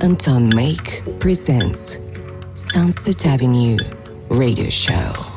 Anton Make presents Sunset Avenue Radio Show.